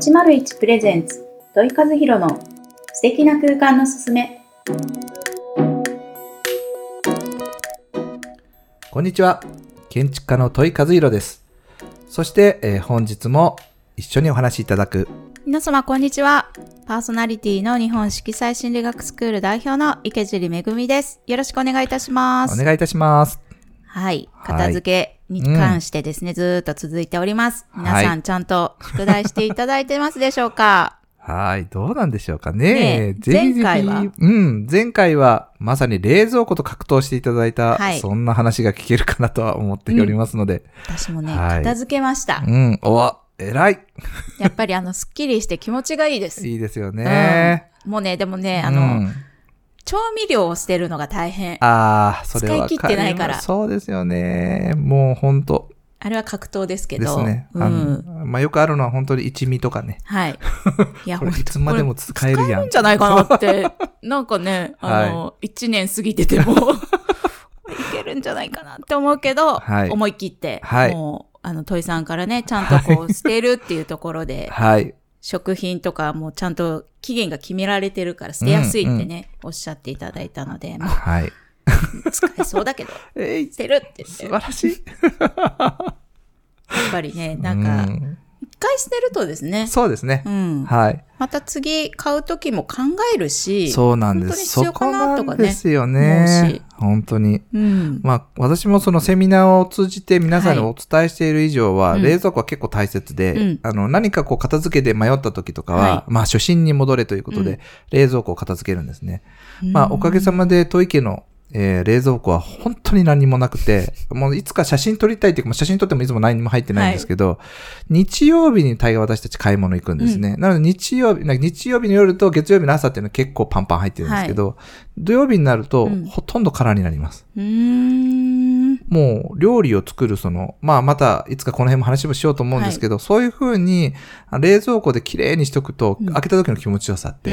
801プレゼンツ土井和弘の素敵な空間のすすめこんにちは。建築家の戸井和弘です。そして、えー本日も一緒にお話しいただく、皆様こんにちは。パーソナリティの日本色彩心理学スクール代表の池尻めぐみです。よろしくお願いいたします。お願いいたします。はい。はい片付けに関してですね、ずーっと続いております。皆さんちゃんと宿題していただいてますでしょうか？はい。どうなんでしょうかね。ね前回は？うん。前回はまさに冷蔵庫と格闘していただいた、はいそんな話が聞けるかなとは思っておりますので。私もね、はい片付けましたう。ん。おわ、偉い。やっぱりあの、すっきりして気持ちがいいです。いいですよね。もうね、でもね、あの、うん調味料を捨てるのが大変。ああ、それは。使い切ってないからそうですよね。もう本当あれは格闘ですけど。ですね。うあん。のまあ、よくあるのは本当に一味とかね。はい。いや、ほんとつまでも使えるやん。使えるんじゃないかなって、なんかね、あの、一、年過ぎてても、いけるんじゃないかなって思うけど、はい思い切って、はいもう、あの、トイさんからね、ちゃんとこう、捨てるっていうところで、はい。食品とかもちゃんと期限が決められてるから捨てやすいってね、おっしゃっていただいたので、もはい。う使えそうだけど、えい捨てるって言って、素やっ晴らしい。ぱりね、なんか、うん一回捨てるとですね、そうですねう。ん。はい。また次買う時も考えるし、そうなんです。本当に必要かなとかねそこなんですよねし。本当に。うん。まあ、私もそのセミナーを通じて皆さんにはいお伝えしている以上は、うん冷蔵庫は結構大切で、うんあの、何かこう片付けで迷った時とかは、はまあ、初心に戻れということで、うん冷蔵庫を片付けるんですね。まあ、おかげさまで、トイ家の、えー冷蔵庫は本当に何もなくて、もういつか写真撮りたいっていうか、もう写真撮ってもいつも何も入ってないんですけど、日曜日に大概私たち買い物行くんですね。なので日曜日、日曜日の夜と月曜日の朝っていうのは結構パンパン入ってるんですけど、土曜日になると、うんほとんど空になります。もう料理を作るその、まあまたいつかこの辺も話もしようと思うんですけど、そういう風にあ冷蔵庫で綺麗にしとくと、うん開けた時の気持ちよさっうて。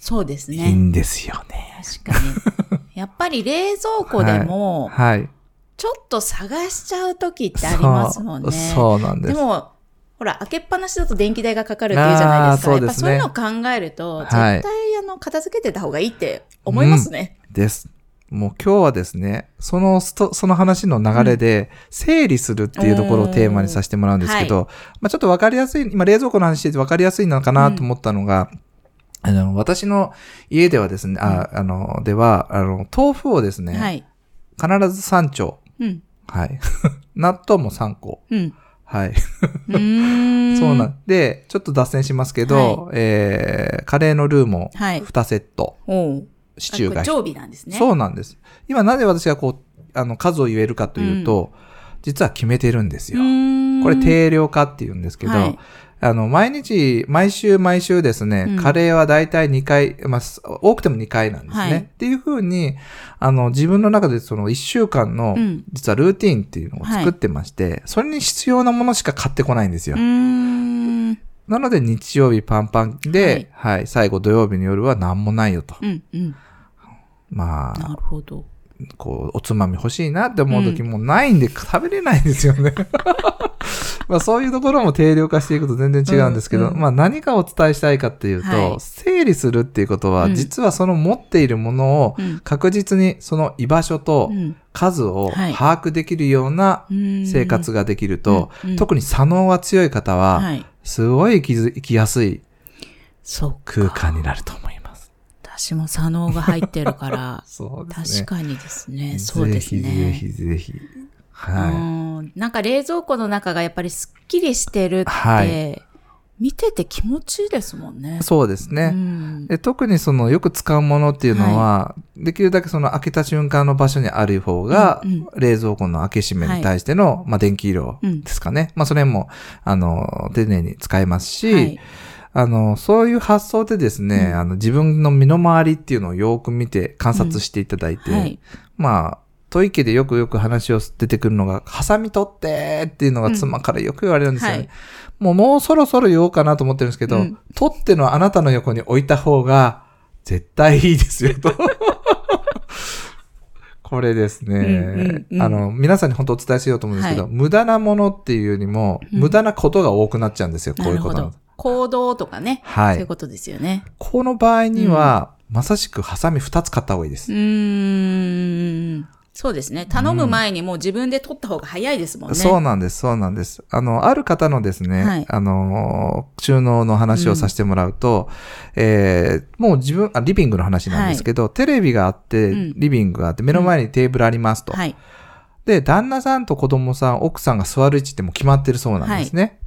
そうですいいね。んですよね。確かに。やっぱり冷蔵庫でも、はい。ちょっと探しちゃう時ってありますもんね。そうなんです。でも、ほら、開けっぱなしだと電気代がかかるっていうじゃないですか。そうですねやっぱそういうのを考えると、絶はい対、あの、片付けてた方がいいって思いますね。です。もう今日はですね、そのスト、その話の流れで、整理するっていうところをテーマにさせてもらうんですけど、まあちょっとわかりやすい、今冷蔵庫の話しててわかりやすいのかなと思ったのが、あの、私の家ではですね、あ、あの、では、あの、豆腐をですね、はい。必ず3丁。うん。はい。納豆も3個。うん。はい。そうなんで、ちょっと脱線しますけど、えー、カレーのルーもはい。2セット、おうシチューが常備なんですね。そうなんです。今なぜ私がこう、あの、数を言えるかというと、実は決めてるんですよ。うこれ定量化って言うんですけど、はいあの、毎日、毎週毎週ですね、うんカレーはだいたい2回、まあ、す多くても2回なんですね。はいっていうふうに、あの、自分の中でその1週間の、うん実はルーティーンっていうのを作ってまして、それに必要なものしか買ってこないんですよ。なので日曜日パンパンで、はい、最後土曜日の夜は何もないよと。うん。うん。まあ、なるほど。こう、おつまみ欲しいなって思う時もないんで、食べれないんですよね。まあそういうところも定量化していくと全然違うんですけど、うんうんまあ何かをお伝えしたいかっていうと、はい整理するっていうことは、うん実はその持っているものをうん。確実にその居場所とうん数をはい把握できるようなうん生活ができると、特に左脳が強い方は、はい。すごい生きず生きやすい空か。間になると思います。私も左脳が入ってるから、そうですね。確かにですね。そうですね。ぜひぜひぜひ。はい。うんなんか冷蔵庫の中がやっぱりすっきりしてるって、はい見てて気持ちいいですもんね。そうですね。うんで特にそのよく使うものっていうのは、できるだけその開けた瞬間の場所にある方が、うんうん冷蔵庫の開け閉めに対しての、まあ電気色うんですかね。まあそれも、あの、丁寧に使えますし、はいあの、そういう発想でですね、うんあの自分の身の回りっていうのをよく見て観察していただいて、はい。まあ、トイケでよくよく話を出てくるのが、ハサミ取ってっていうのが妻からよく言われるんですよね。はいもうもうそろそろ言おうかなと思ってるんですけど、うん取ってのあなたの横に置いた方が絶対いいですよと。これですね、うんうんうんあの、皆さんに本当お伝えしようと思うんですけど、は無駄なものっていうよりも、うん無駄なことが多くなっちゃうんですよ、こういうこと。行動とかね。はい。そういうことですよね。この場合には、まさしくハサミ2つ買った方がいいですう。ーん。そうですね。頼む前にもう自分で取った方が早いですもんね。そうなんです、そうなんです。あの、ある方のですね、はいあの、収納の話をさせてもらうと、えーもう自分あ、リビングの話なんですけど、テレビがあって、うんリビングがあって、目の前にテーブルありますと。はい。で、旦那さんと子供さん、奥さんが座る位置ってもう決まってるそうなんですね。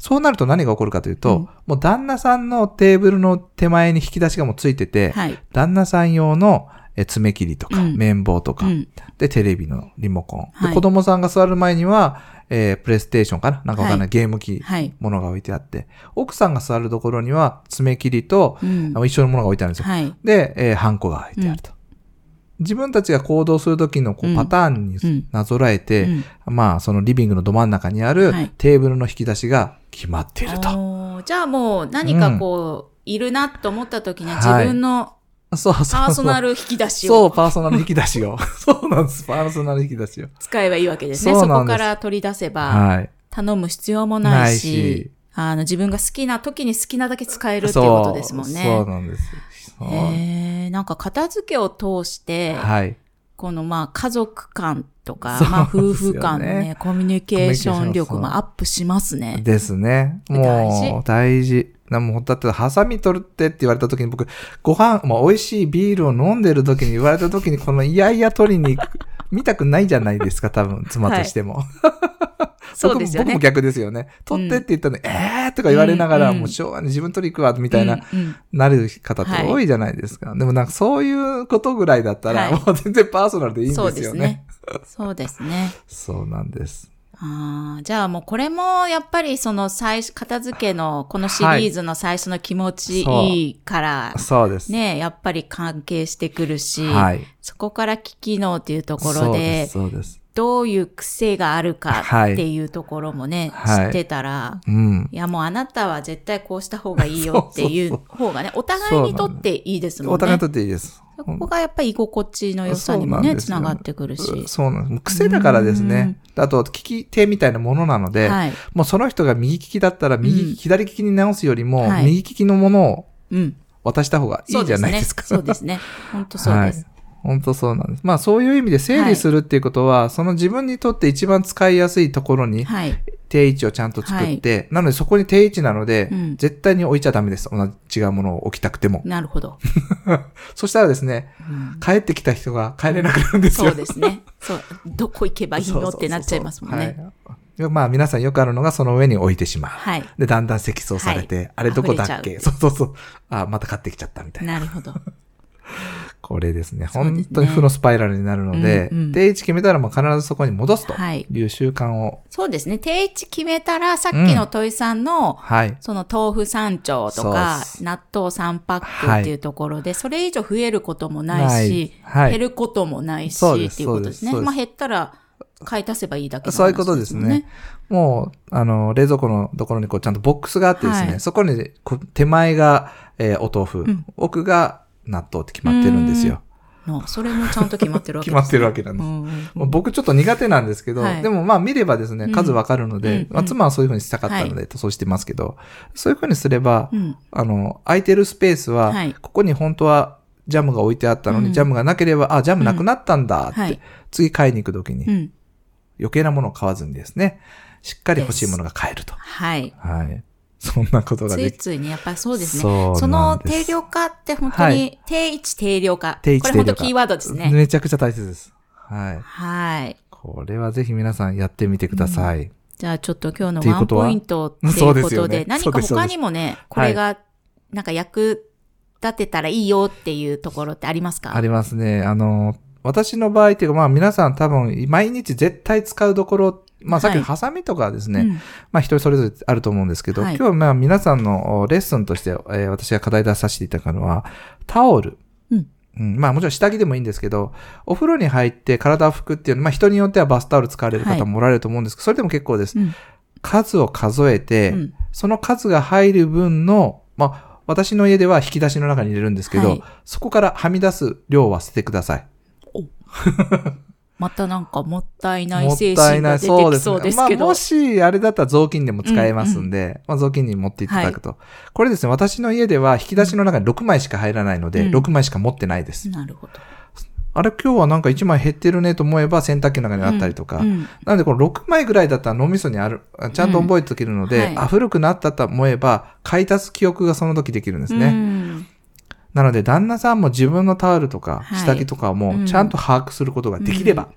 そうなると何が起こるかというと、うんもう旦那さんのテーブルの手前に引き出しがもうついてて、はい。旦那さん用のえ爪切りとか、うん綿棒とか、うん。で、テレビのリモコン。はいで、子供さんが座る前には、えープレイステーションかな？なんかわかんない、はいゲーム機、はい。ものが置いてあって、奥さんが座るところには爪切りと、一緒のものが置いてあるんですよ。はい。で、えーハンコが置いてあると。自分たちが行動するときのこううんパターンにうんなぞらえて、うんまあ、そのリビングのど真ん中にあるはいテーブルの引き出しが決まっていると。おーじゃあもう何かこう、いるなと思った時にははい自分のそうそうそう。パーソナル引き出しそう、をパーソナル引き出しを。そうなんです。パーソナル引き出しを。使えばいいわけですね。そこから取り出せば、はい。頼む必要もないないしし、あの、自分が好きな時に好きなだけ使えるっていうことですもんね。そうなんです。そうへーなんか片付けを通して、はい。このまあ家族間とか、そうまあ夫婦間のね、コミュニケーション力もアップしますね。ですね。大事もう、大事。なもう、だって、ハサミ取るってって言われた時に僕、ご飯、まあ、美味しいビールを飲んでる時に言われた時に、このいやいや取りに行く、見たくないじゃないですか、多分、妻としても。そうですよね僕も僕も逆ですよね。取ってって言ったのに、えーとか言われながら、うんうんもう昭和に自分取り行くわ、みたいな、うんうんなる方って多いじゃないですか。でもなんかそういうことぐらいだったら、はいもう全然パーソナルでいいんそうですよね。ですね。そうですね。そうなんです。あーじゃあもうこれもやっぱりその最初、片付けのこのシリーズの最初の気持ちいいから、そうです。ね、やっぱり関係してくるし、はい。そこから機機能っていうところそうで、そうです。どういう癖があるかはいっていうところもね、はい知ってたら、うん。いやもうあなたは絶対こうした方がいいよっていう方がね、お互いにとっていいですもんね。お互いにとっていいです。そこがやっぱり居心地の良さにもね、つながってくるし。そうなんです。癖だからですね。あと、利き手みたいなものなので、はい。もうその人が右利きだったら右、うん左利きに直すよりも、はい右利きのものをうん。渡した方がいいじゃないですか。そうですね。本当そうです。はい。本当そうなんです。まあそういう意味で整理するっていうことは、その自分にとって一番使いやすいところにはい。定位置をちゃんと作って、なのでそこに定位置なので、うん絶対に置いちゃダメです。同じ違うものを置きたくても。なるほど。そしたらですね、うん帰ってきた人が帰れなくなるんですよ。そうですね。そう。どこ行けばいいの？ってなっちゃいますもんね。はい。まあ皆さんよくあるのがその上に置いてしまう。はい。で、だんだん積層されて、はいあれどこだっけ？そうそうそう。あ、また買ってきちゃったみたいな。なるほど。これですね。本当に負のスパイラルになるので、うんうん定位置決めたらもう必ずそこに戻すとはいいう習慣を。そうですね。定位置決めたら、さっきの問いさんの、はい。その豆腐3丁とか納豆3パックっていうところで、それ以上増えることもないし、減ることもないし、っていうことですね。そうですまあ減ったら買い足せばいいだけの話そういうことですね。もう、あの、冷蔵庫のところにこうちゃんとボックスがあってですね、はいそこに手前が、えーお豆腐、ん奥が納豆って決まってるんですよ。のそれもちゃんと決まってるわけ決まってるわけなんです。うんうんまあ僕ちょっと苦手なんですけど、はいでもまあ見ればですね、うん数わかるので、うんまあ、妻はそういうふうにしたかったので、そうしてますけど、そういうふうにすれば、うんあの、空いてるスペースは、はいここに本当はジャムが置いてあったのに、うんジャムがなければ、あ、ジャムなくなったんだって、はい次買いに行くときに、うん。余計なものを買わずにですね、しっかり欲しいものが買えると。はい。はい。そんなことがついついね、やっぱりそうですね。そうその定量化って本当はに、定位置定量化。定位置定量化これ本当キーワードですね。めちゃくちゃ大切です。はい。はい。これはぜひ皆さんやってみてください。じゃあちょっと今日のワンポイントっていうことで、ですよね何か他にもね、これが、なんか役立てたらいいよっていうところってありますか？ありますね。あの、私の場合っていうか、まあ皆さん多分毎日絶対使うところ、まあさっきのはい。ハサミとかはですね、うん。まあ人それぞれあると思うんですけど、はい。今日はまあ皆さんのおレッスンとして、えー私が課題出させていただくのは、タオル。うん。うん。まあもちろん下着でもいいんですけど、お風呂に入って体を拭くっていうのは、まあ人によってはバスタオル使われる方もおられると思うんですけど、それでも結構です。うん。数を数えて、うん。その数が入る分の、まあ私の家では引き出しの中に入れるんですけど、はい。そこからはみ出す量は捨ててください。またなんかもったいないもっ精たいない。神が出てきそうですけど。まあ、もし、あれだったら雑巾でも使えますんで、まあ、雑巾に持っていただくと、これですね、私の家では引き出しの中に6枚しか入らないので、うん6枚しか持ってないです。なるほど。あれ、今日はなんか1枚減ってるねと思えば洗濯機の中にあったりとか、うんなので、この6枚ぐらいだったら脳みそにある、ちゃんと覚えておけるので、うんはいあ、古くなったと思えば、買い足す記憶がその時できるんですね。うんなので、旦那さんも自分のタオルとか、はい。下着とかも、ちゃんと把握することができれば、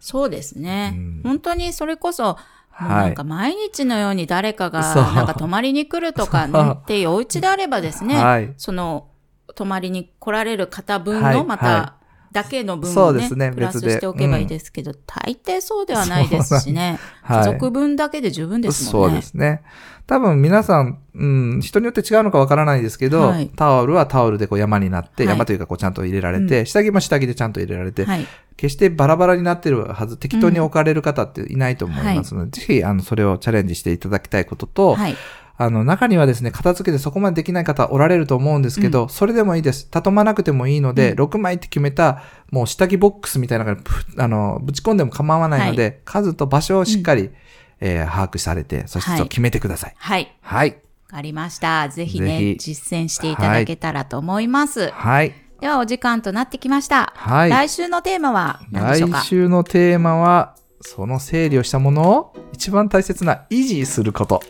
そうですね、うん。本当にそれこそ、なんか毎日のように誰かがなんか泊まりに来るとかねっていうお家であればですね、はい。その泊まりに来られる方分はい。のまた、はだけの分をねそうですねプラスしておけばいいですけど、大抵そうではないですしね、はい家族分だけで十分ですもんね。そうですね。多分皆さん、うん、人によって違うのかわからないですけど、はいタオルはタオルでこう山になって、はい山というかこうちゃんと入れられて、下着も下着でちゃんと入れられて、はい。決してバラバラになってるはず、適当に置かれる方っていないと思いますので、ぜひ、あの、それをチャレンジしていただきたいことと、はい。あの、中にはですね、片付けでそこまでできない方おられると思うんですけど、それでもいいです。畳まなくてもいいので、うん6枚って決めた、もう下着ボックスみたいなのが、ぷあの、ぶち込んでも構わないので、数と場所をしっかり、えー把握されて、そして決めてください。はい。はい。わかりました。ぜひね、ぜひ実践していただけたらと思います。はい。では、お時間となってきました。はい。来週のテーマは何でしょうか？来週のテーマは、その整理をしたものを一番大切な維持すること。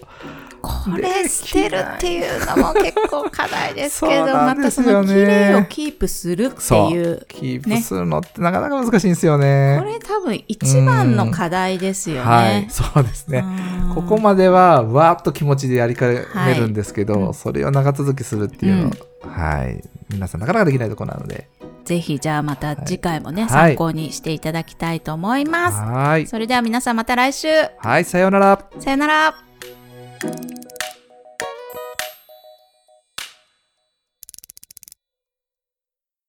これ捨てるっていうのも結構課題ですけど、そうなまたその綺麗をキープするってそいう。キープするのってなかなか難しいんですよね。これ多分一番の課題ですよね。はい。そうですね。うんここまでは、わーっと気持ちでやりかねるんですけど、はいうんそれを長続きするっていうの、はい。皆さんなかなかできないところなので。ぜひじゃあまた次回もね、はい参考にしていただきたいと思います。はい。それでは皆さんまた来週。はい、さようなら。さよなら。Thank you.